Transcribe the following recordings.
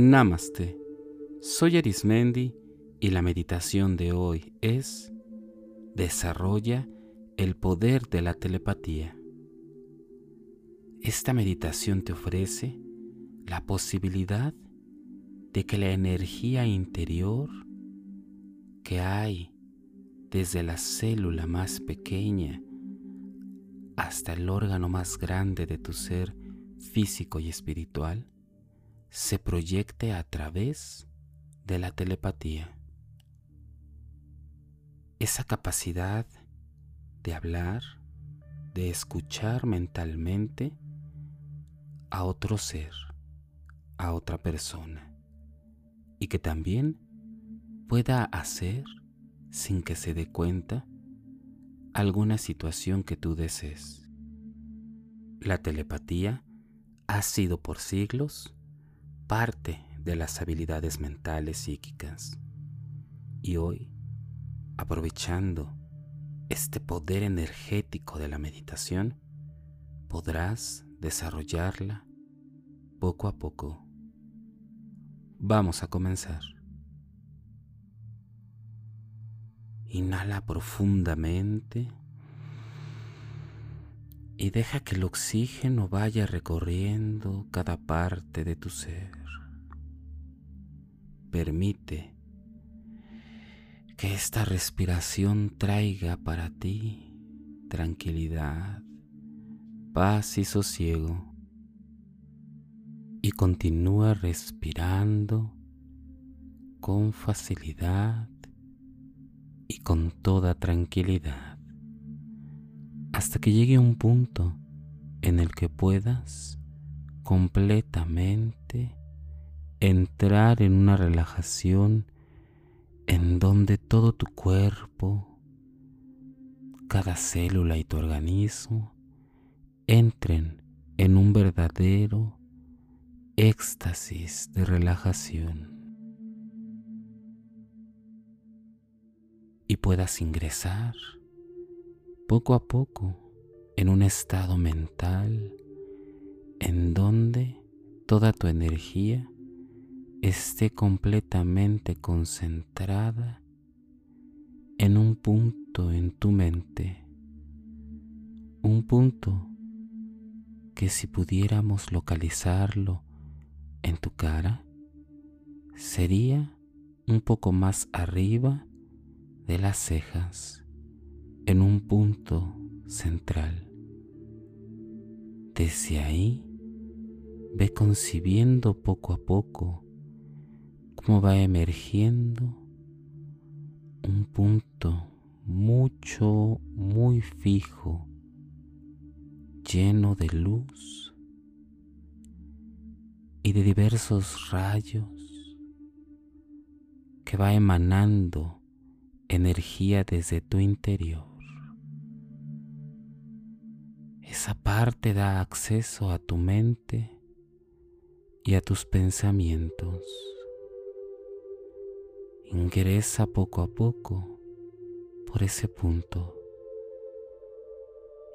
Namaste. Soy Arismendi y la meditación de hoy es Desarrolla el poder de la telepatía. Esta meditación te ofrece la posibilidad de que la energía interior que hay desde la célula más pequeña hasta el órgano más grande de tu ser físico y espiritual se proyecte a través de la telepatía. Esa capacidad de hablar, de escuchar mentalmente a otro ser, a otra persona, y que también pueda hacer, sin que se dé cuenta, alguna situación que tú desees. La telepatía ha sido por siglos parte de las habilidades mentales psíquicas. Y hoy, aprovechando este poder energético de la meditación, podrás desarrollarla poco a poco. Vamos a comenzar. Inhala profundamente y deja que el oxígeno vaya recorriendo cada parte de tu ser. Permite que esta respiración traiga para ti tranquilidad, paz y sosiego. Y continúa respirando con facilidad y con toda tranquilidad hasta que llegue un punto en el que puedas completamente entrar en una relajación en donde todo tu cuerpo, cada célula y tu organismo entren en un verdadero éxtasis de relajación y puedas ingresar poco a poco en un estado mental en donde toda tu energía esté completamente concentrada en un punto en tu mente, un punto que si pudiéramos localizarlo en tu cara, sería un poco más arriba de las cejas, en un punto central. Desde ahí, ve concibiendo poco a poco cómo va emergiendo un punto mucho, muy fijo, lleno de luz y de diversos rayos que va emanando energía desde tu interior. Esa parte da acceso a tu mente y a tus pensamientos. Ingresa poco a poco por ese punto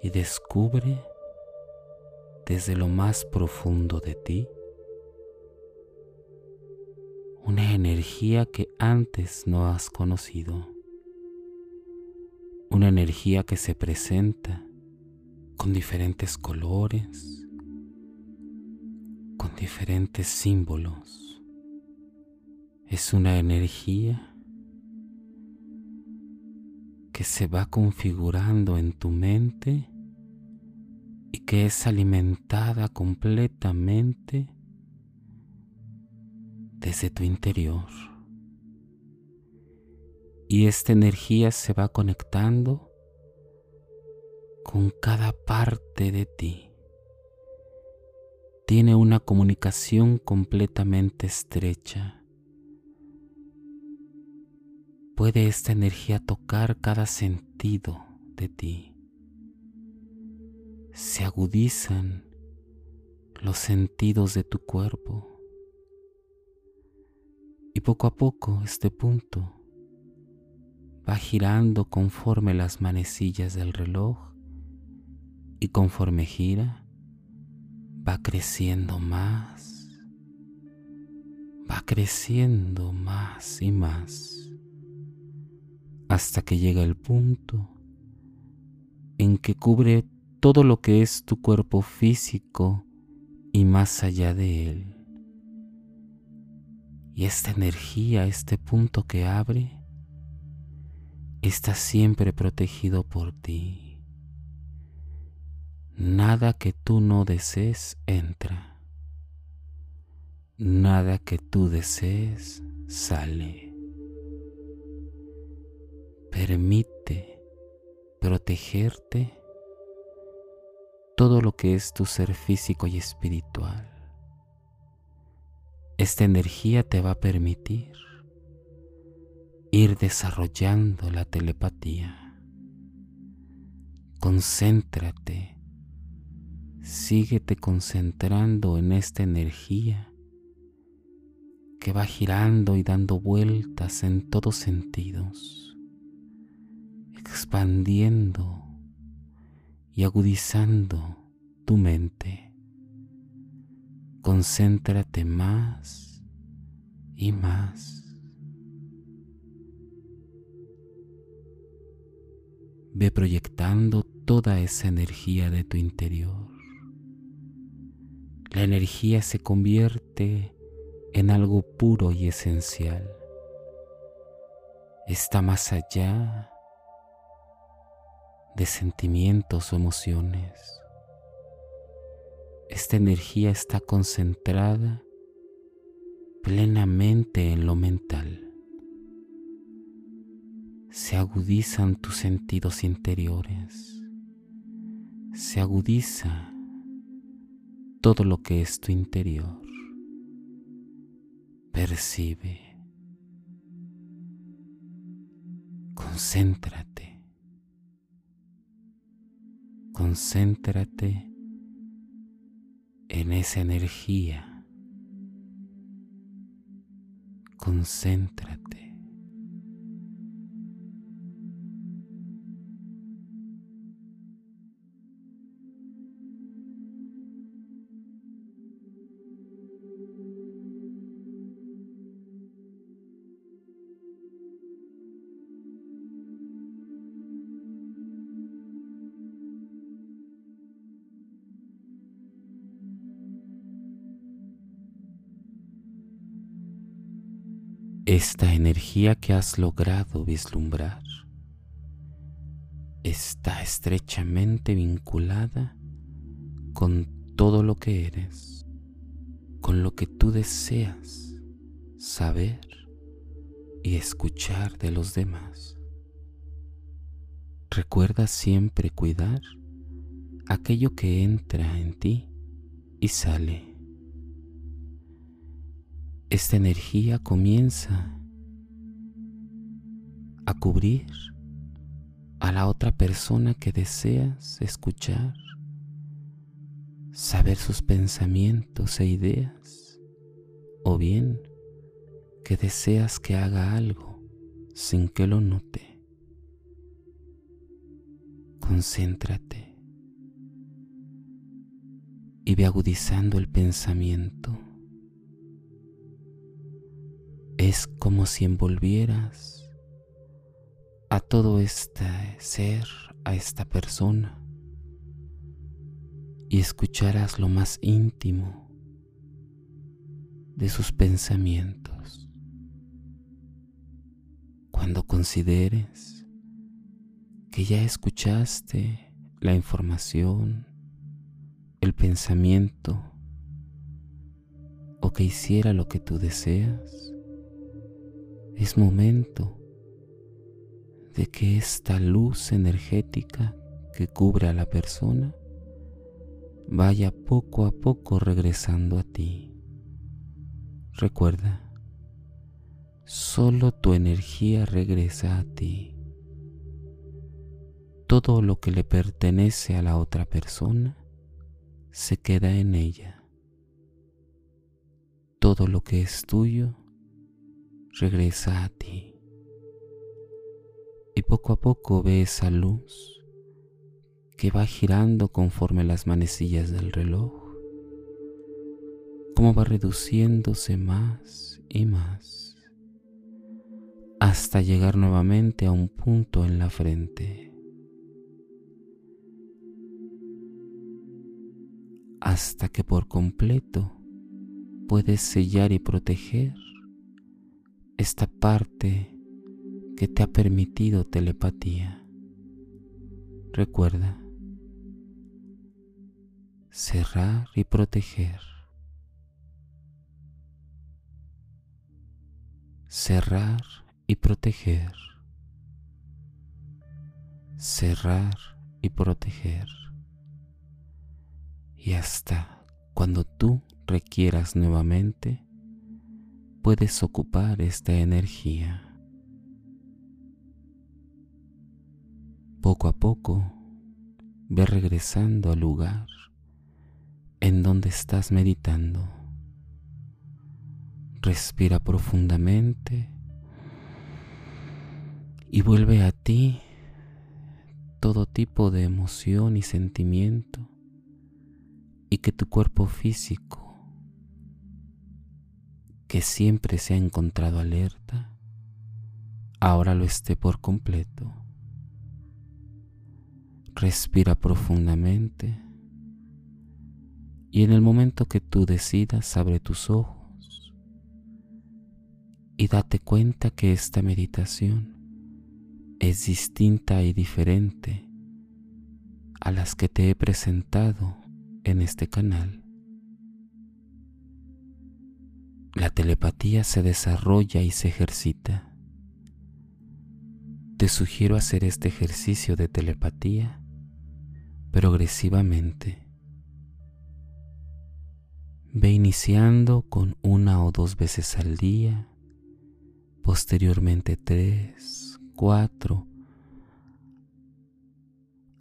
y descubre desde lo más profundo de ti una energía que antes no has conocido, una energía que se presenta con diferentes colores, con diferentes símbolos es una energía que se va configurando en tu mente y que es alimentada completamente desde tu interior. Y esta energía se va conectando con cada parte de ti. Tiene una comunicación completamente estrecha puede esta energía tocar cada sentido de ti. Se agudizan los sentidos de tu cuerpo. Y poco a poco este punto va girando conforme las manecillas del reloj y conforme gira va creciendo más, va creciendo más y más hasta que llega el punto en que cubre todo lo que es tu cuerpo físico y más allá de él. Y esta energía, este punto que abre, está siempre protegido por ti. Nada que tú no desees entra. Nada que tú desees sale. Permite protegerte todo lo que es tu ser físico y espiritual. Esta energía te va a permitir ir desarrollando la telepatía. Concéntrate, síguete concentrando en esta energía que va girando y dando vueltas en todos sentidos, expandiendo y agudizando tu mente concéntrate más y más. Ve proyectando toda esa energía de tu interior. La energía se convierte en algo puro y esencial. Está más allá de sentimientos o emociones. Esta energía está concentrada plenamente en lo mental. Se agudizan tus sentidos interiores. Se agudiza todo lo que es tu interior. Percibe. Concéntrate. Concéntrate en esa energía. Concéntrate. Esta energía que has logrado vislumbrar está estrechamente vinculada con todo lo que eres, con lo que tú deseas saber y escuchar de los demás. Recuerda siempre cuidar aquello que entra en ti y sale esta energía comienza a cubrir a la otra persona que deseas escuchar, saber sus pensamientos e ideas, o bien que deseas que haga algo sin que lo note. Concéntrate y ve agudizando el pensamiento es como si envolvieras a todo este ser, a esta persona, y escucharas lo más íntimo de sus pensamientos. Cuando consideres que ya escuchaste la información, el pensamiento, o que hiciera lo que tú deseas, es momento de que esta luz energética que cubre a la persona vaya poco a poco regresando a ti. Recuerda, solo tu energía regresa a ti. Todo lo que le pertenece a la otra persona se queda en ella. Todo lo que es tuyo regresa a ti. Y poco a poco ve esa luz que va girando conforme las manecillas del reloj, cómo va reduciéndose más y más hasta llegar nuevamente a un punto en la frente. Hasta que por completo puedes sellar y proteger esta parte que te ha permitido telepatía. Recuerda, cerrar y proteger. Cerrar y proteger. Cerrar y proteger. Y hasta cuando tú requieras nuevamente, puedes ocupar esta energía. Poco a poco, ve regresando al lugar en donde estás meditando. Respira profundamente y vuelve a ti todo tipo de emoción y sentimiento y que tu cuerpo físico, que siempre se ha encontrado alerta, ahora lo esté por completo. Respira profundamente y en el momento que tú decidas, abre tus ojos y date cuenta que esta meditación es distinta y diferente a las que te he presentado en este canal. La telepatía se desarrolla y se ejercita. Te sugiero hacer este ejercicio de telepatía progresivamente Ve iniciando con una o dos veces al día, posteriormente tres, cuatro,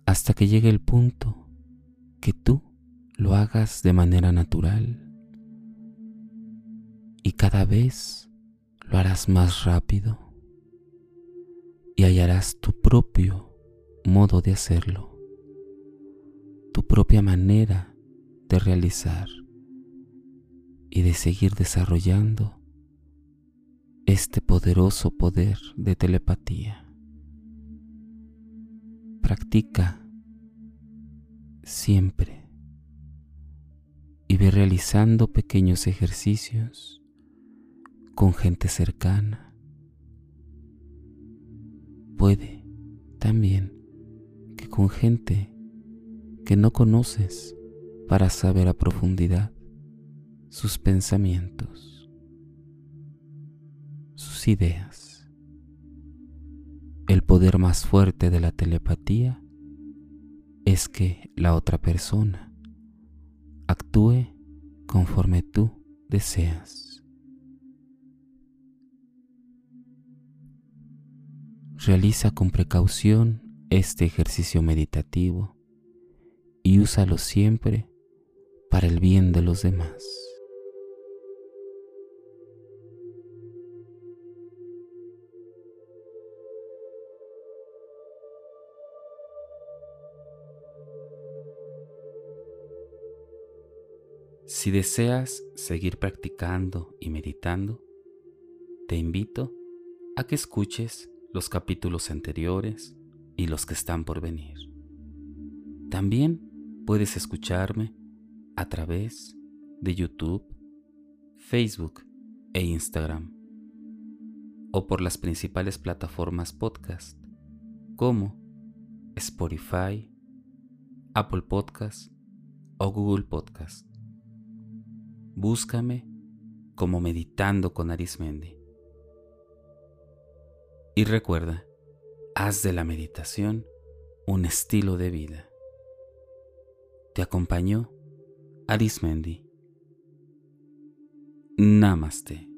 hasta que llegue el punto que tú lo hagas de manera natural y cada vez lo harás más rápido y hallarás tu propio modo de hacerlo, tu propia manera de realizar y de seguir desarrollando este poderoso poder de telepatía. Practica siempre y ve realizando pequeños ejercicios con gente cercana. Puede también que con gente que no conoces para saber a profundidad sus pensamientos, sus ideas. El poder más fuerte de la telepatía es que la otra persona actúe conforme tú deseas. Realiza con precaución este ejercicio meditativo y úsalo siempre para el bien de los demás. Si deseas seguir practicando y meditando, te invito a que escuches los capítulos anteriores y los que están por venir. También puedes escucharme a través de YouTube, Facebook e Instagram o por las principales plataformas podcast como Spotify, Apple Podcast o Google Podcast búscame como meditando con Arismendi. Y recuerda, haz de la meditación un estilo de vida. Te acompañó Arismendi. Namaste.